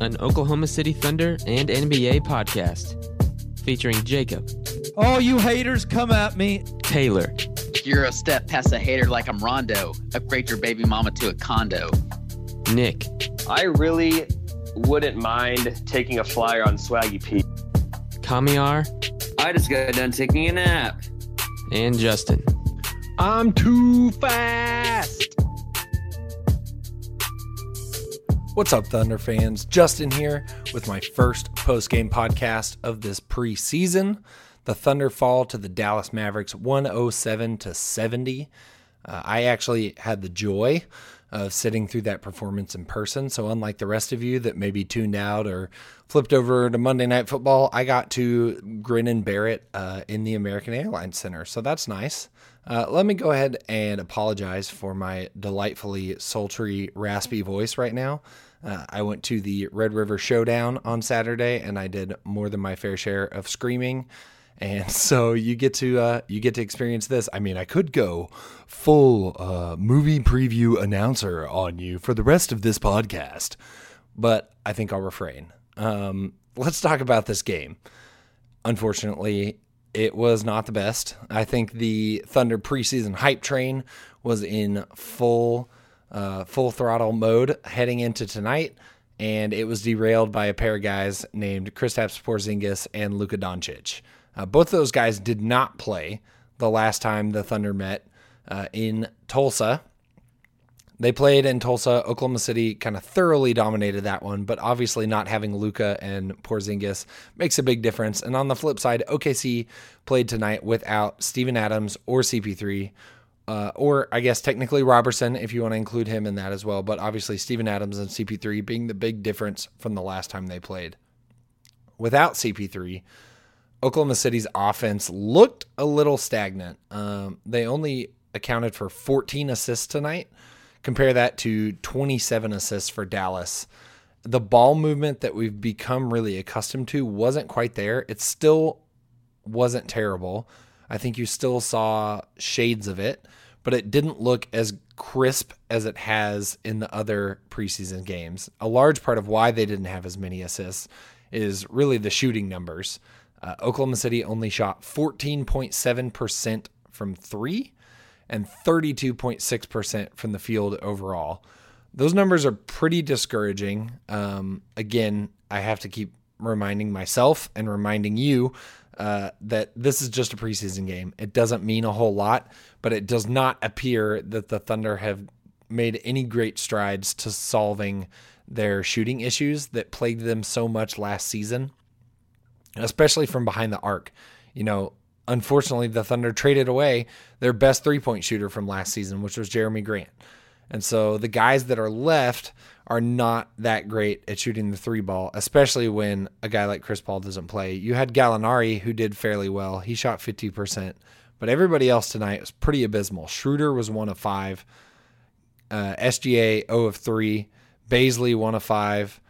an Oklahoma City Thunder and NBA podcast featuring Jacob, All you haters, come at me. Taylor, You're a step past a hater like I'm Rondo. Upgrade your baby mama to a condo. Nick, I really wouldn't mind taking a flyer on Swaggy P. Kamiar, I just got done taking a nap. and Justin. I'm too fast. What's up, Thunder fans? Justin here with my first post game podcast of this preseason. The Thunder fall to the Dallas Mavericks 107 to 70. Uh, I actually had the joy of sitting through that performance in person. So, unlike the rest of you that maybe tuned out or flipped over to Monday Night Football, I got to grin and bear it uh, in the American Airlines Center. So, that's nice. Uh, let me go ahead and apologize for my delightfully sultry, raspy voice right now. Uh, I went to the Red River Showdown on Saturday, and I did more than my fair share of screaming. And so you get to uh, you get to experience this. I mean, I could go full uh, movie preview announcer on you for the rest of this podcast, but I think I'll refrain. Um, let's talk about this game. Unfortunately, it was not the best. I think the Thunder preseason hype train was in full uh, full throttle mode heading into tonight, and it was derailed by a pair of guys named Kristaps Porzingis and Luka Doncic. Uh, both of those guys did not play the last time the Thunder met uh, in Tulsa. They played in Tulsa. Oklahoma City kind of thoroughly dominated that one, but obviously not having Luka and Porzingis makes a big difference. And on the flip side, OKC played tonight without Steven Adams or CP3, uh, or I guess technically Robertson, if you want to include him in that as well. But obviously, Steven Adams and CP3 being the big difference from the last time they played. Without CP3, Oklahoma City's offense looked a little stagnant. Um, they only accounted for 14 assists tonight. Compare that to 27 assists for Dallas. The ball movement that we've become really accustomed to wasn't quite there. It still wasn't terrible. I think you still saw shades of it, but it didn't look as crisp as it has in the other preseason games. A large part of why they didn't have as many assists is really the shooting numbers. Uh, Oklahoma City only shot 14.7% from three and 32.6% from the field overall. Those numbers are pretty discouraging. Um, again, I have to keep reminding myself and reminding you uh, that this is just a preseason game. It doesn't mean a whole lot, but it does not appear that the Thunder have made any great strides to solving their shooting issues that plagued them so much last season, especially from behind the arc. You know, unfortunately, the Thunder traded away their best three point shooter from last season, which was Jerami Grant. And so the guys that are left are not that great at shooting the three ball, especially when a guy like Chris Paul doesn't play. You had Gallinari who did fairly well. He shot 50%, but everybody else tonight was pretty abysmal. Schroeder was one of five, uh, SGA 0 of 3, Bazley 1 of 5,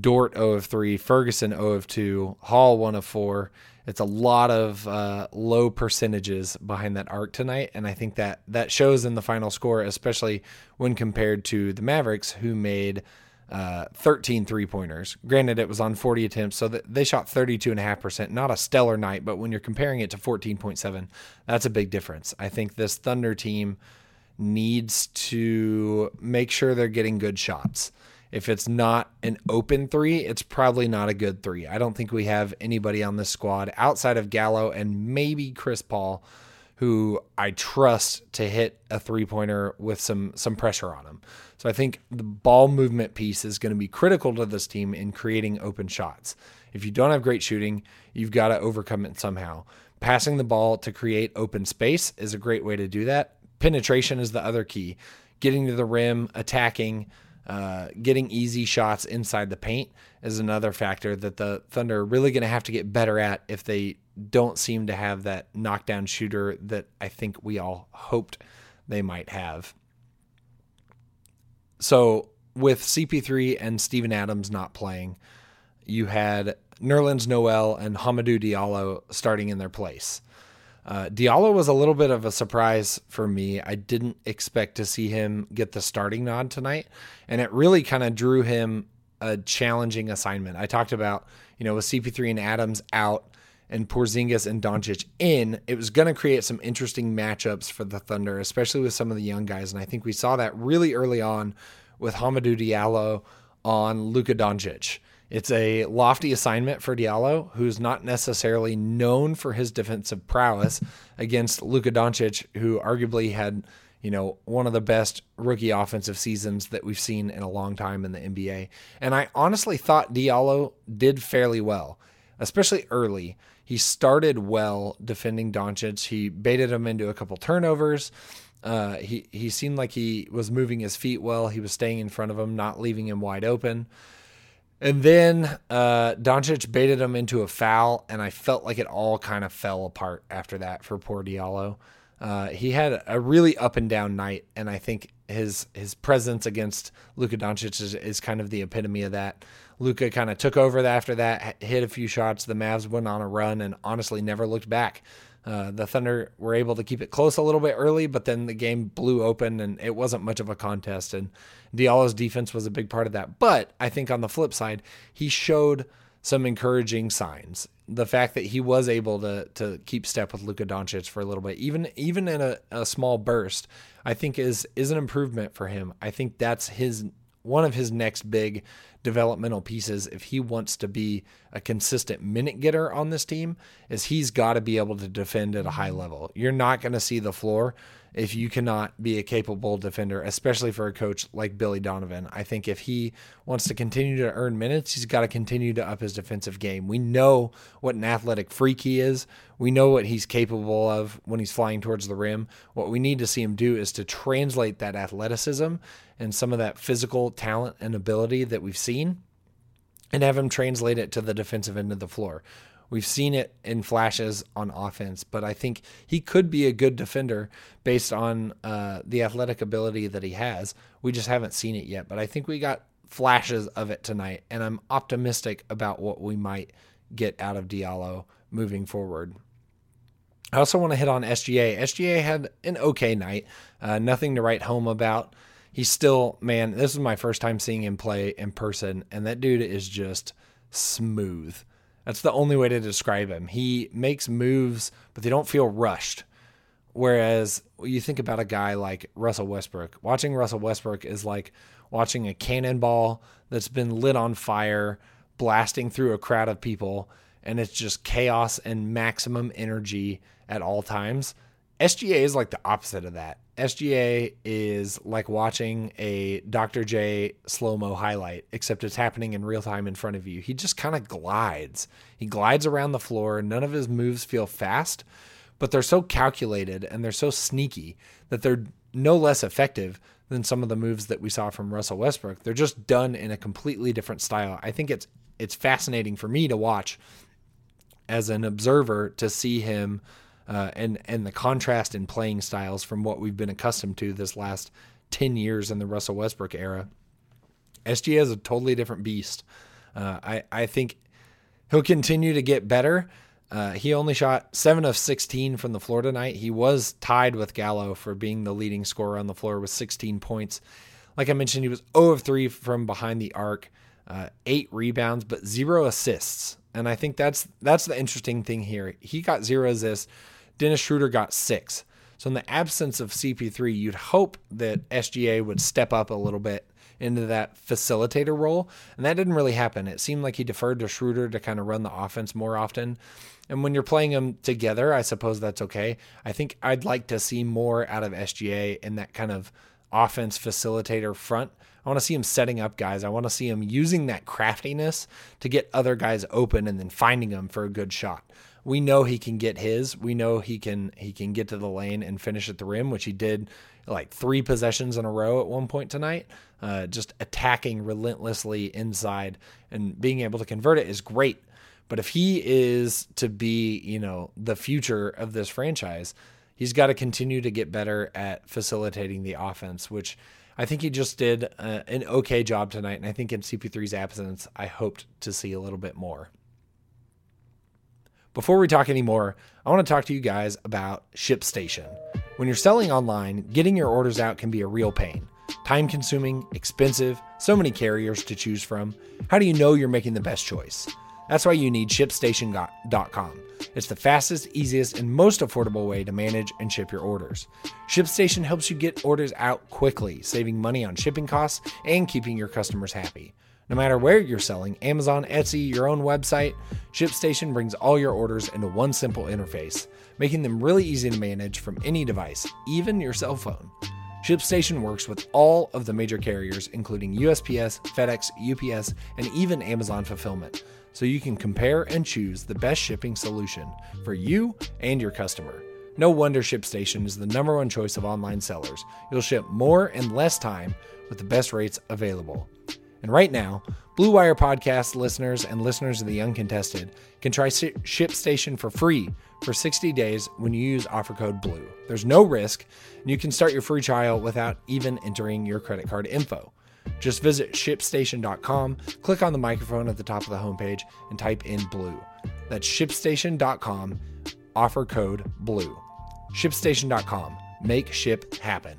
Dort 0 of 3, Ferguson 0 of 2, Hall 1 of 4. It's a lot of uh, low percentages behind that arc tonight, and I think that that shows in the final score, especially when compared to the Mavericks, who made uh, 13 three pointers. Granted, it was on 40 attempts, so they shot 32.5%. Not a stellar night, but when you're comparing it to 14.7, that's a big difference. I think this Thunder team needs to make sure they're getting good shots. If it's not an open three, it's probably not a good three. I don't think we have anybody on this squad outside of Gallo and maybe Chris Paul who I trust to hit a three pointer with some some pressure on him. So I think the ball movement piece is going to be critical to this team in creating open shots. If you don't have great shooting, you've got to overcome it somehow. Passing the ball to create open space is a great way to do that. Penetration is the other key. Getting to the rim, attacking, uh, getting easy shots inside the paint is another factor that the Thunder are really going to have to get better at if they don't seem to have that knockdown shooter that I think we all hoped they might have. So, with CP3 and Steven Adams not playing, you had Nerlens Noel and Hamidou Diallo starting in their place. Uh, Diallo was a little bit of a surprise for me. I didn't expect to see him get the starting nod tonight, and it really kind of drew him a challenging assignment. I talked about, you know, with CP3 and Adams out and Porzingis and Doncic in, it was going to create some interesting matchups for the Thunder, especially with some of the young guys. And I think we saw that really early on with Hamidou Diallo on Luka Doncic. It's a lofty assignment for Diallo, who's not necessarily known for his defensive prowess against Luka Doncic, who arguably had, you know, one of the best rookie offensive seasons that we've seen in a long time in the NBA. And I honestly thought Diallo did fairly well, especially early. He started well defending Doncic. He baited him into a couple turnovers. Uh, he he seemed like he was moving his feet well. He was staying in front of him, not leaving him wide open. And then uh, Doncic baited him into a foul, and I felt like it all kind of fell apart after that for poor Diallo. Uh, he had a really up and down night, and I think his his presence against Luka Doncic is, is kind of the epitome of that. Luka kind of took over after that, hit a few shots. The Mavs went on a run, and honestly never looked back. Uh, the Thunder were able to keep it close a little bit early, but then the game blew open and it wasn't much of a contest. And Diallo's defense was a big part of that. But I think on the flip side, he showed some encouraging signs. The fact that he was able to to keep step with Luka Doncic for a little bit, even even in a, a small burst, I think is is an improvement for him. I think that's his one of his next big developmental pieces if he wants to be a consistent minute getter on this team is he's got to be able to defend at a high level. You're not going to see the floor if you cannot be a capable defender, especially for a coach like Billy Donovan. I think if he wants to continue to earn minutes, he's got to continue to up his defensive game. We know what an athletic freak he is. We know what he's capable of when he's flying towards the rim. What we need to see him do is to translate that athleticism and some of that physical talent and ability that we've seen and have him translate it to the defensive end of the floor. We've seen it in flashes on offense, but I think he could be a good defender based on uh, the athletic ability that he has. We just haven't seen it yet, but I think we got flashes of it tonight, and I'm optimistic about what we might get out of Diallo moving forward. I also want to hit on SGA. SGA had an okay night, uh, nothing to write home about. He's still, man, this is my first time seeing him play in person, and that dude is just smooth. That's the only way to describe him. He makes moves, but they don't feel rushed. Whereas you think about a guy like Russell Westbrook, watching Russell Westbrook is like watching a cannonball that's been lit on fire, blasting through a crowd of people, and it's just chaos and maximum energy at all times. SGA is like the opposite of that. SGA is like watching a Dr. J slow mo highlight, except it's happening in real time in front of you. He just kind of glides. He glides around the floor. None of his moves feel fast, but they're so calculated and they're so sneaky that they're no less effective than some of the moves that we saw from Russell Westbrook. They're just done in a completely different style. I think it's it's fascinating for me to watch as an observer to see him uh, and and the contrast in playing styles from what we've been accustomed to this last 10 years in the Russell Westbrook era. SGA is a totally different beast. Uh, I, I think he'll continue to get better. Uh, he only shot 7 of 16 from the floor tonight. He was tied with Gallo for being the leading scorer on the floor with 16 points. Like I mentioned, he was 0 of 3 from behind the arc, uh, 8 rebounds, but 0 assists. And I think that's that's the interesting thing here. He got 0 assists. Dennis Schroeder got 6. So in the absence of CP3, you'd hope that SGA would step up a little bit into that facilitator role. And that didn't really happen. It seemed like he deferred to Schroeder to kind of run the offense more often. And when you're playing them together, I suppose that's okay. I think I'd like to see more out of SGA in that kind of offense facilitator front. I want to see him setting up guys. I want to see him using that craftiness to get other guys open and then finding them for a good shot. We know he can get his. We know he can he can get to the lane and finish at the rim, which he did like three possessions in a row at one point tonight. Uh, just attacking relentlessly inside and being able to convert it is great. But if he is to be, you know, the future of this franchise, he's got to continue to get better at facilitating the offense, which I think he just did uh, an okay job tonight. And I think in CP3's absence, I hoped to see a little bit more. Before we talk anymore, I want to talk to you guys about ShipStation. When you're selling online, getting your orders out can be a real pain. Time consuming, expensive, so many carriers to choose from. How do you know you're making the best choice? That's why you need ShipStation.com. It's the fastest, easiest, and most affordable way to manage and ship your orders. ShipStation helps you get orders out quickly, saving money on shipping costs and keeping your customers happy. No matter where you're selling, Amazon, Etsy, your own website, ShipStation brings all your orders into one simple interface, making them really easy to manage from any device, even your cell phone. ShipStation works with all of the major carriers, including USPS, FedEx, UPS, and even Amazon Fulfillment, so you can compare and choose the best shipping solution for you and your customer. No wonder ShipStation is the number one choice of online sellers. You'll ship more in less time with the best rates available. And right now, Blue Wire podcast listeners and listeners of the Uncontested can try ShipStation for free for 60 days when you use offer code BLUE. There's no risk, and you can start your free trial without even entering your credit card info. Just visit shipstation.com, click on the microphone at the top of the homepage, and type in BLUE. That's shipstation.com, offer code BLUE. Shipstation.com. Make ship happen.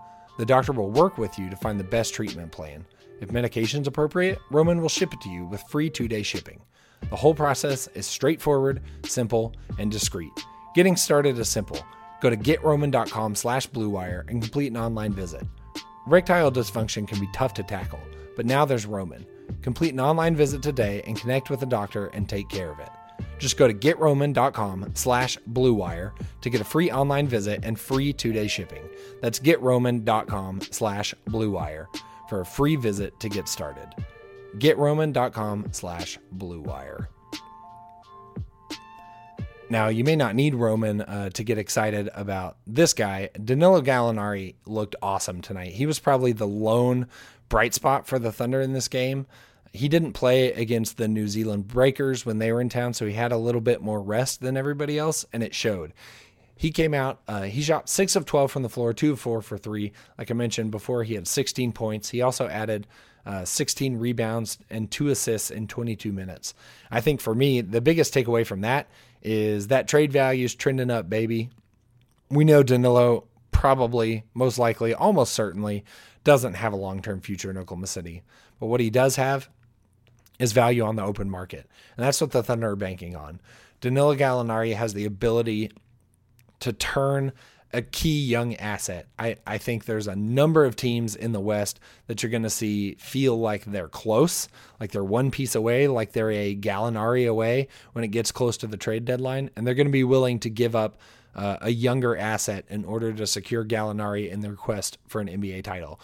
The doctor will work with you to find the best treatment plan. If medication is appropriate, Roman will ship it to you with free two day shipping. The whole process is straightforward, simple, and discreet. Getting started is simple. Go to getroman.com slash bluewire and complete an online visit. Erectile dysfunction can be tough to tackle, but now there's Roman. Complete an online visit today and connect with a doctor and take care of it. Just go to getroman.com slash bluewire to get a free online visit and free two-day shipping. That's getroman.com slash bluewire for a free visit to get started. getroman.com slash bluewire. Now, you may not need Roman uh, to get excited about this guy. Danilo Gallinari looked awesome tonight. He was probably the lone bright spot for the Thunder in this game. He didn't play against the New Zealand Breakers when they were in town, so he had a little bit more rest than everybody else, and it showed. He came out, uh, he shot 6 of 12 from the floor, 2 of 4 for 3. Like I mentioned before, he had 16 points. He also added uh, 16 rebounds and 2 assists in 22 minutes. I think for me, the biggest takeaway from that is that trade value is trending up, baby. We know Danilo probably, most likely, almost certainly doesn't have a long term future in Oklahoma City. But what he does have is value on the open market. And that's what the Thunder are banking on. Danilo Gallinari has the ability to turn a key young asset. I, I think there's a number of teams in the West that you're going to see feel like they're close, like they're one piece away, like they're a Gallinari away when it gets close to the trade deadline, and they're going to be willing to give up uh, a younger asset in order to secure Gallinari in their quest for an NBA title.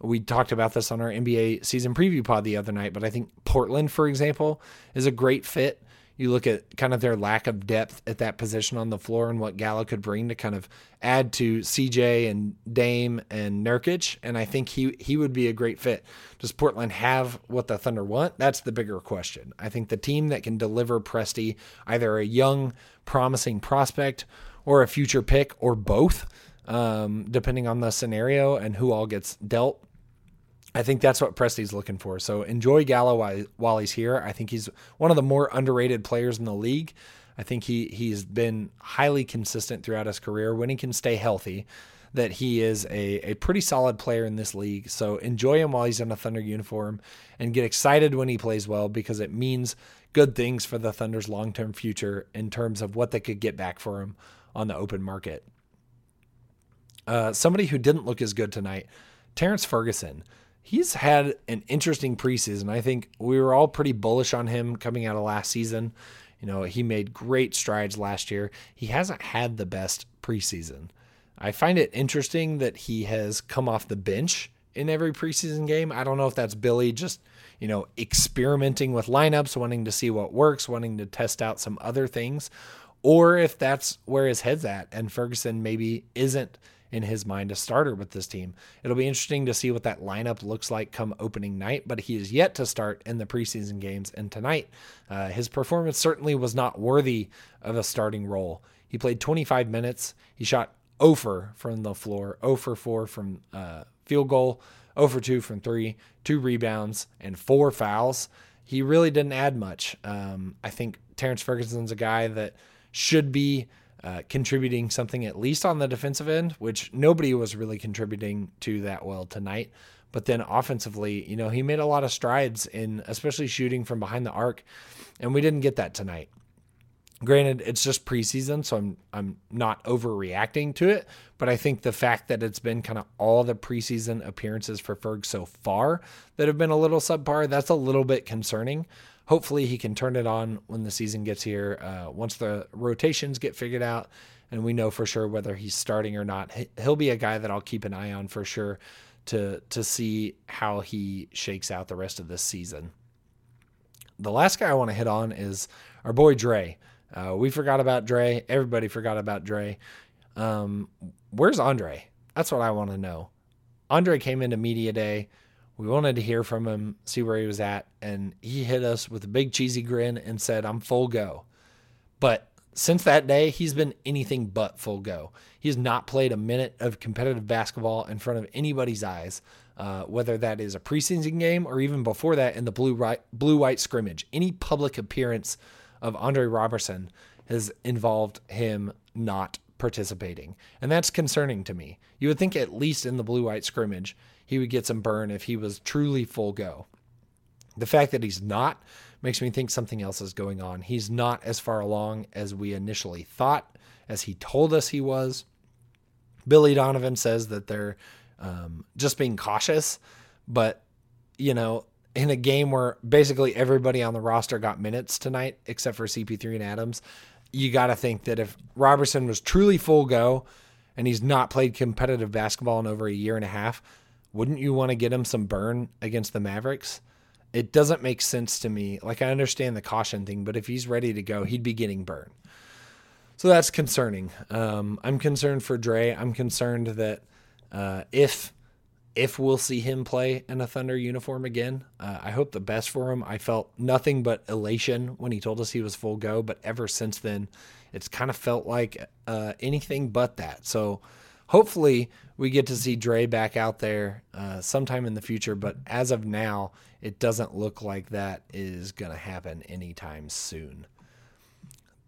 We talked about this on our NBA season preview pod the other night, but I think Portland, for example, is a great fit you look at kind of their lack of depth at that position on the floor and what Gallo could bring to kind of add to CJ and Dame and Nurkic, and I think he he would be a great fit. Does Portland have what the Thunder want? That's the bigger question. I think the team that can deliver Presti either a young, promising prospect or a future pick or both, um, depending on the scenario and who all gets dealt I think that's what Presti's looking for. So enjoy Gallo while, he's here. I think he's one of the more underrated players in the league. I think he he's been highly consistent throughout his career when he can stay healthy. That he is a, a pretty solid player in this league. So enjoy him while he's in a Thunder uniform and get excited when he plays well because it means good things for the Thunder's long term future in terms of what they could get back for him on the open market. Uh, somebody who didn't look as good tonight, Terrence Ferguson he's had an interesting preseason. I think we were all pretty bullish on him coming out of last season. You know, he made great strides last year. He hasn't had the best preseason. I find it interesting that he has come off the bench in every preseason game. I don't know if that's Billy just, you know, experimenting with lineups, wanting to see what works, wanting to test out some other things, or if that's where his head's at and Ferguson maybe isn't in his mind a starter with this team. It'll be interesting to see what that lineup looks like come opening night, but he is yet to start in the preseason games. And tonight, uh, his performance certainly was not worthy of a starting role. He played 25 minutes. He shot 0 for from the floor, 0 for 4 from uh, field goal, 0 for 2 from three, two rebounds, and four fouls. He really didn't add much. Um, I think Terrence Ferguson's a guy that should be uh, contributing something at least on the defensive end, which nobody was really contributing to that well tonight. But then offensively, you know, he made a lot of strides in especially shooting from behind the arc, and we didn't get that tonight. Granted, it's just preseason, so I'm I'm not overreacting to it, but I think the fact that it's been kind of all the preseason appearances for Ferg so far that have been a little subpar, that's a little bit concerning hopefully he can turn it on when the season gets here. Uh, once the rotations get figured out and we know for sure whether he's starting or not, he'll be a guy that I'll keep an eye on for sure to to see how he shakes out the rest of this season. The last guy I want to hit on is our boy Dre. Uh, we forgot about Dre. Everybody forgot about Dre. Um, where's Andre? That's what I want to know. Andre came into media day we wanted to hear from him, see where he was at, and he hit us with a big cheesy grin and said, I'm full go. But since that day, he's been anything but full go. He has not played a minute of competitive basketball in front of anybody's eyes, uh, whether that is a preseason game or even before that in the blue blue white scrimmage. Any public appearance of Andre Robertson has involved him not participating, and that's concerning to me. You would think at least in the blue white scrimmage he would get some burn if he was truly full go. The fact that he's not makes me think something else is going on. He's not as far along as we initially thought, as he told us he was. Billy Donovan says that they're um, just being cautious, but you know, in a game where basically everybody on the roster got minutes tonight except for CP3 and Adams, you got to think that if Robertson was truly full go and he's not played competitive basketball in over a year and a half, wouldn't you want to get him some burn against the Mavericks? It doesn't make sense to me. Like, I understand the caution thing, but if he's ready to go, he'd be getting burn. So that's concerning. Um, I'm concerned for Dre. I'm concerned that uh, if if we'll see him play in a Thunder uniform again, uh, I hope the best for him. I felt nothing but elation when he told us he was full go, but ever since then, it's kind of felt like uh, anything but that. So hopefully we get to see Dre back out there uh, sometime in the future. But as of now, it doesn't look like that is going to happen anytime soon.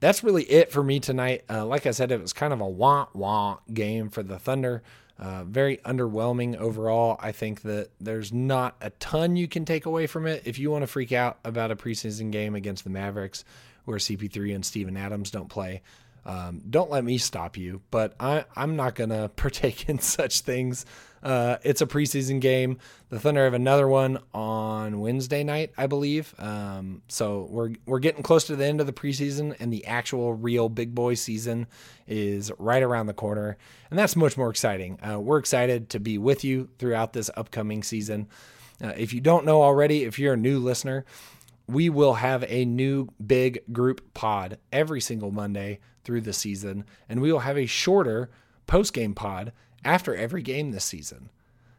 That's really it for me tonight. Uh, like I said, it was kind of a wah wah game for the Thunder. Uh, very underwhelming overall. I think that there's not a ton you can take away from it. If you want to freak out about a preseason game against the Mavericks where CP3 and Steven Adams don't play, Um, don't let me stop you, but I, I'm not going to partake in such things. Uh, it's a preseason game. The Thunder have another one on Wednesday night, I believe. Um, so we're we're getting close to the end of the preseason, and the actual real big boy season is right around the corner, and that's much more exciting. Uh, we're excited to be with you throughout this upcoming season. Uh, if you don't know already, if you're a new listener, we will have a new big group pod every single Monday through the season, and we will have a shorter post game pod after every game this season.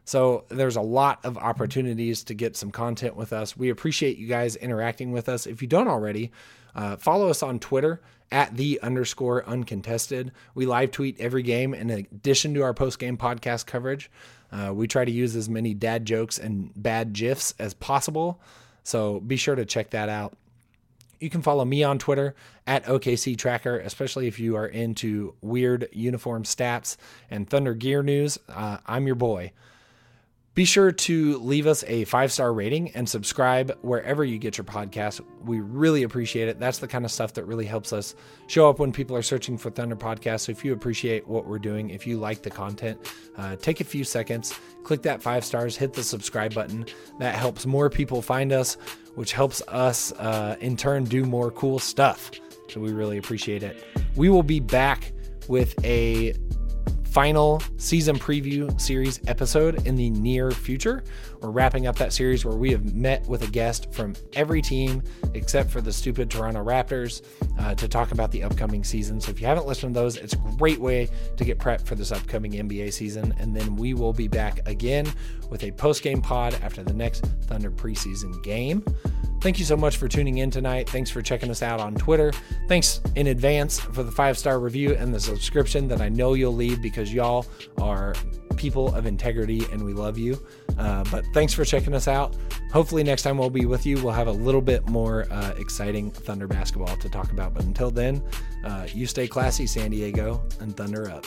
So there's a lot of opportunities to get some content with us. We appreciate you guys interacting with us. If you don't already, uh, follow us on Twitter at the underscore uncontested. We live tweet every game in addition to our post game podcast coverage. Uh, we try to use as many dad jokes and bad gifs as possible. So be sure to check that out. You can follow me on Twitter at OKC Tracker, especially if you are into weird uniform stats and Thunder gear news. Uh, I'm your boy. Be sure to leave us a five star rating and subscribe wherever you get your podcast. We really appreciate it. That's the kind of stuff that really helps us show up when people are searching for Thunder Podcasts. So if you appreciate what we're doing, if you like the content, uh, take a few seconds, click that five stars, hit the subscribe button. That helps more people find us, which helps us uh, in turn do more cool stuff. So we really appreciate it. We will be back with a final season preview series episode in the near future. We're wrapping up that series where we have met with a guest from every team except for the stupid Toronto Raptors uh, to talk about the upcoming season. So if you haven't listened to those, it's a great way to get prepped for this upcoming NBA season. And then we will be back again with a post game pod after the next Thunder preseason game. Thank you so much for tuning in tonight. Thanks for checking us out on Twitter. Thanks in advance for the five star review and the subscription that I know you'll leave because y'all are people of integrity and we love you. Uh, but thanks for checking us out. Hopefully, next time we'll be with you, we'll have a little bit more uh, exciting Thunder basketball to talk about. But until then, uh, you stay classy, San Diego, and Thunder up.